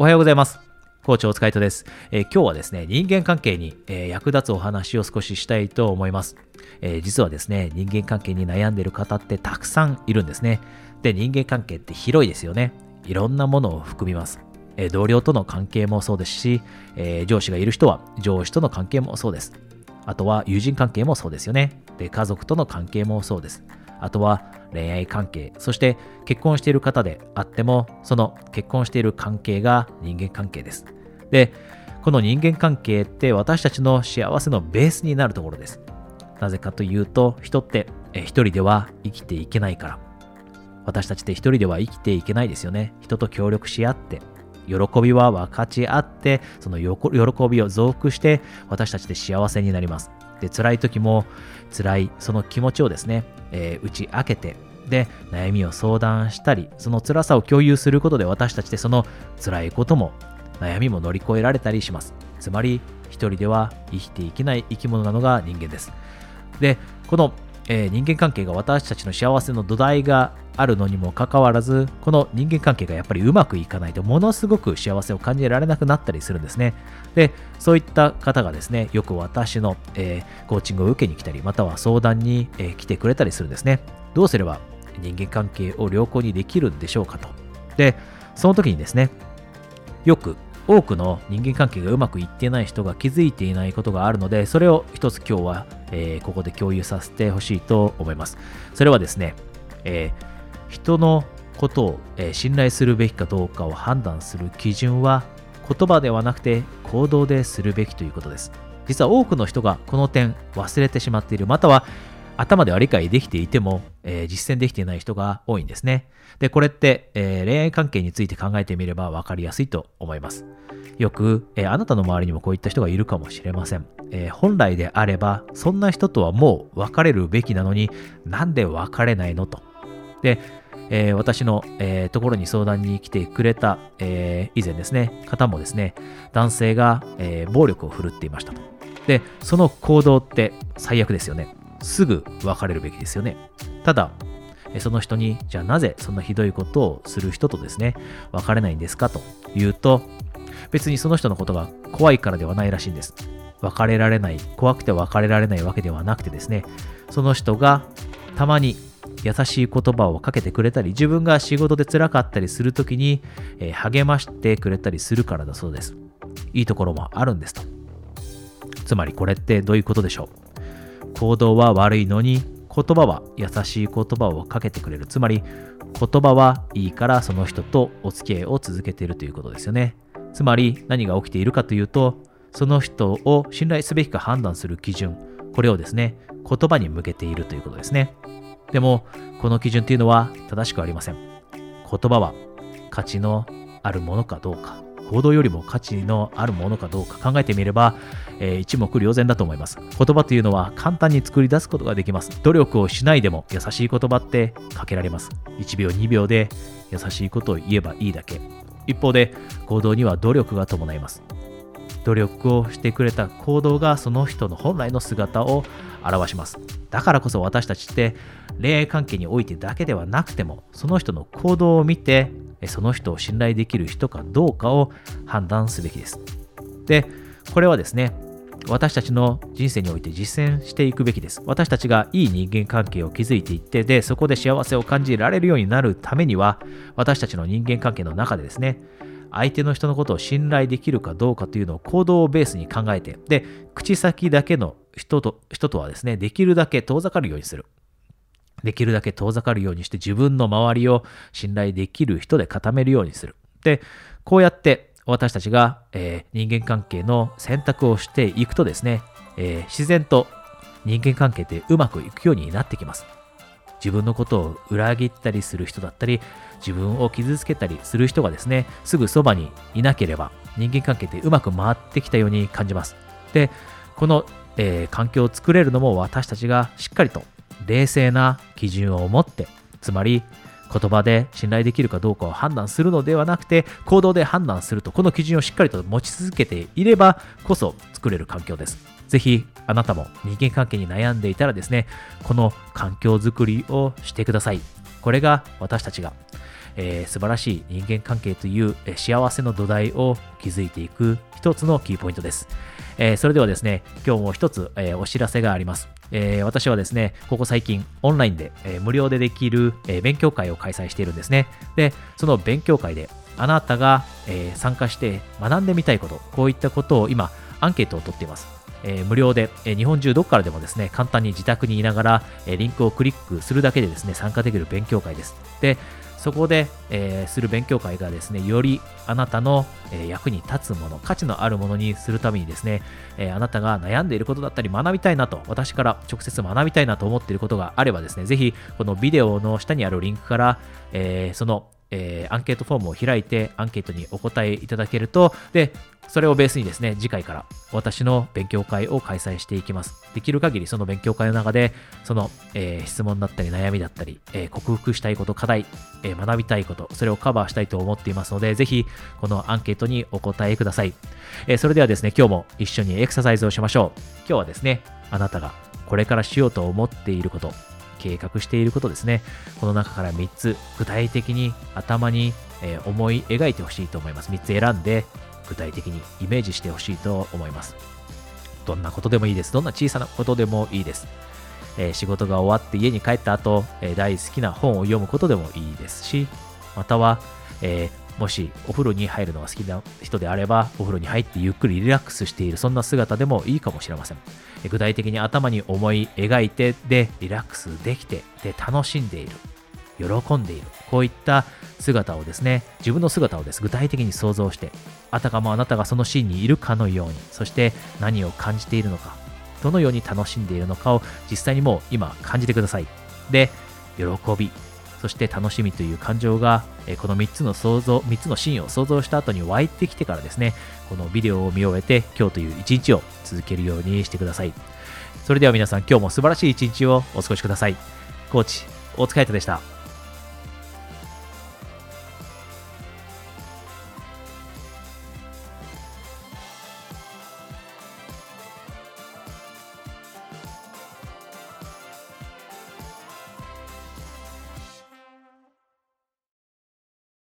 おはようございます。コーチお疲れ様です、えー、今日はですね、人間関係に、えー、役立つお話を少ししたいと思います、えー、実はですね、人間関係に悩んでいる方ってたくさんいるんですね。で、人間関係って広いですよね。いろんなものを含みます。え同僚との関係もそうですし、え上司がいる人は上司との関係もそうです。あとは友人関係もそうですよね。で、家族との関係もそうです。あとは恋愛関係、そして結婚している方であっても、その結婚している関係が人間関係です。で、この人間関係って私たちの幸せのベースになるところです。なぜかというと、人って一人では生きていけないから。私たちって一人では生きていけないですよね。人と協力し合って、喜びは分かち合って、その喜びを増幅して、私たちで幸せになります。で、辛い時も、辛いその気持ちをですね、えー、打ち明けて、で、悩みを相談したり、その辛さを共有することで私たちでその辛いことも、悩みも乗り越えられたりします。つまり、一人では生きていけない生き物なのが人間です。で、この、えー、人間関係が私たちの幸せの土台があるのにもかかわらず、この人間関係がやっぱりうまくいかないと、ものすごく幸せを感じられなくなったりするんですね。で、そういった方がですね、よく私の、えー、コーチングを受けに来たり、または相談に、えー、来てくれたりするんですね。どうすれば人間関係を良好にできるんでしょうかと。で、その時にですね、よく多くの人間関係がうまくいっていない人が気づいていないことがあるので、それを一つ今日は、えー、ここで共有させてほしいと思います。それはですね、えー人のことを、え信頼するべきかどうかを判断する基準は言葉ではなくて行動でするべきということです。実は多くの人がこの点忘れてしまっている、または頭では理解できていても、えー、実践できていない人が多いんですね。で、これって、えー、恋愛関係について考えてみれば分かりやすいと思います。よく、えー、あなたの周りにもこういった人がいるかもしれません。え本来であれば、そんな人とはもう別れるべきなのになんで別れないのと。で、えー、私の、えー、ところに相談に来てくれた、えー、以前ですね、方もですね、男性が、え暴力を振るっていましたと。で、その行動って最悪ですよね。すぐ別れるべきですよね。ただ、その人に、じゃあなぜそんなひどいことをする人とですね、別れないんですかというと、別にその人のことが怖いからではないらしいんです。別れられない、怖くて別れられないわけではなくてですね、その人がたまに優しい言葉をかけてくれたり、自分が仕事で辛かったりするときに、え、励ましてくれたりするからだそうです。いいところもあるんですと。つまりこれってどういうことでしょう？行動は悪いのに言葉は優しい言葉をかけてくれる。つまり言葉はいいからその人とお付き合いを続けているということですよね。つまり何が起きているかというと、その人を信頼すべきか判断する基準、これをですね、言葉に向けているということですね。でも、この基準っていうのは正しくありません。言葉は価値のあるものかどうか、行動よりも価値のあるものかどうか考えてみれば、えー、一目瞭然だと思います。言葉というのは簡単に作り出すことができます。努力をしないでも優しい言葉ってかけられます。1秒2秒で優しいことを言えばいいだけ。一方で行動には努力が伴います。努力をしてくれた行動がその人の本来の姿を表します。だからこそ私たちって恋愛関係においてだけではなくてもその人の行動を見てその人を信頼できる人かどうかを判断すべきです。で、これはですね、私たちの人生において実践していくべきです。私たちがいい人間関係を築いていって、で、そこで幸せを感じられるようになるためには、私たちの人間関係の中でですね、相手の人のことを信頼できるかどうかというのを行動をベースに考えて、で、口先だけの人と人とはですね、できるだけ遠ざかるようにする。できるだけ遠ざかるようにして自分の周りを信頼できる人で固めるようにする。で、こうやって私たちが、えー、人間関係の選択をしていくとですね、えー、自然と人間関係ってうまくいくようになってきます。自分のことを裏切ったりする人だったり、自分を傷つけたりする人がですね、すぐそばにいなければ人間関係ってうまく回ってきたように感じます。で、このえー、環境を作れるのも私たちがしっかりと冷静な基準を持って、つまり言葉で信頼できるかどうかを判断するのではなくて、行動で判断すると、この基準をしっかりと持ち続けていればこそ作れる環境です。ぜひ、あなたも人間関係に悩んでいたらですね、この環境づくりをしてください。これが私たちがえー、素晴らしい人間関係という、え幸せの土台を築いていく一つのキーポイントです。えー、それではですね、今日も一つ、えー、お知らせがあります。えー、私はですね、ここ最近オンラインで、え無料でできる、え勉強会を開催しているんですね。で、その勉強会であなたが、え参加して学んでみたいこと、こういったことを今、アンケートを取っています。えー、無料で、えー、日本中どこからでもですね、簡単に自宅にいながら、えー、リンクをクリックするだけでですね、参加できる勉強会です。で、そこで、え、する勉強会がですね、よりあなたの、え、役に立つもの、価値のあるものにするためにですね、え、あなたが悩んでいることだったり学びたいなと、私から直接学びたいなと思っていることがあればですね、ぜひこのビデオの下にあるリンクから、えそのえー、アンケートフォームを開いてアンケートにお答えいただけると、で、それをベースにですね、次回から私の勉強会を開催していきます。できる限りその勉強会の中で、その、えー、質問だったり悩みだったり、えー、克服したいこと、課題、え学びたいこと、それをカバーしたいと思っていますので、ぜひこのアンケートにお答えください。えそれではですね、今日も一緒にエクササイズをしましょう。今日はですね、あなたがこれからしようと思っていること、計画していることですね。この中から3つ具体的に頭に、え思い描いてほしいと思います。3つ選んで具体的にイメージしてほしいと思います。どんなことでもいいです。どんな小さなことでもいいです。え、仕事が終わって家に帰った後、え、大好きな本を読むことでもいいですし、または、え、もしお風呂に入るのが好きな人であれば、お風呂に入ってゆっくりリラックスしている、そんな姿でもいいかもしれません。具体的に頭に思い描いて、で、リラックスできて、で、楽しんでいる。喜んでいる。こういった姿をですね、自分の姿をです、具体的に想像して、あたかもあなたがそのシーンにいるかのように、そして何を感じているのか、どのように楽しんでいるのかを実際にもう今感じてください。で、喜び、そして楽しみという感情が、えこの3つの想像、3つのシーンを想像した後に湧いてきてからですね、このビデオを見終えて、今日という一日を続けるようにしてください。それでは皆さん、今日も素晴らしい一日をお過ごしください。コーチ、大塚海人でした。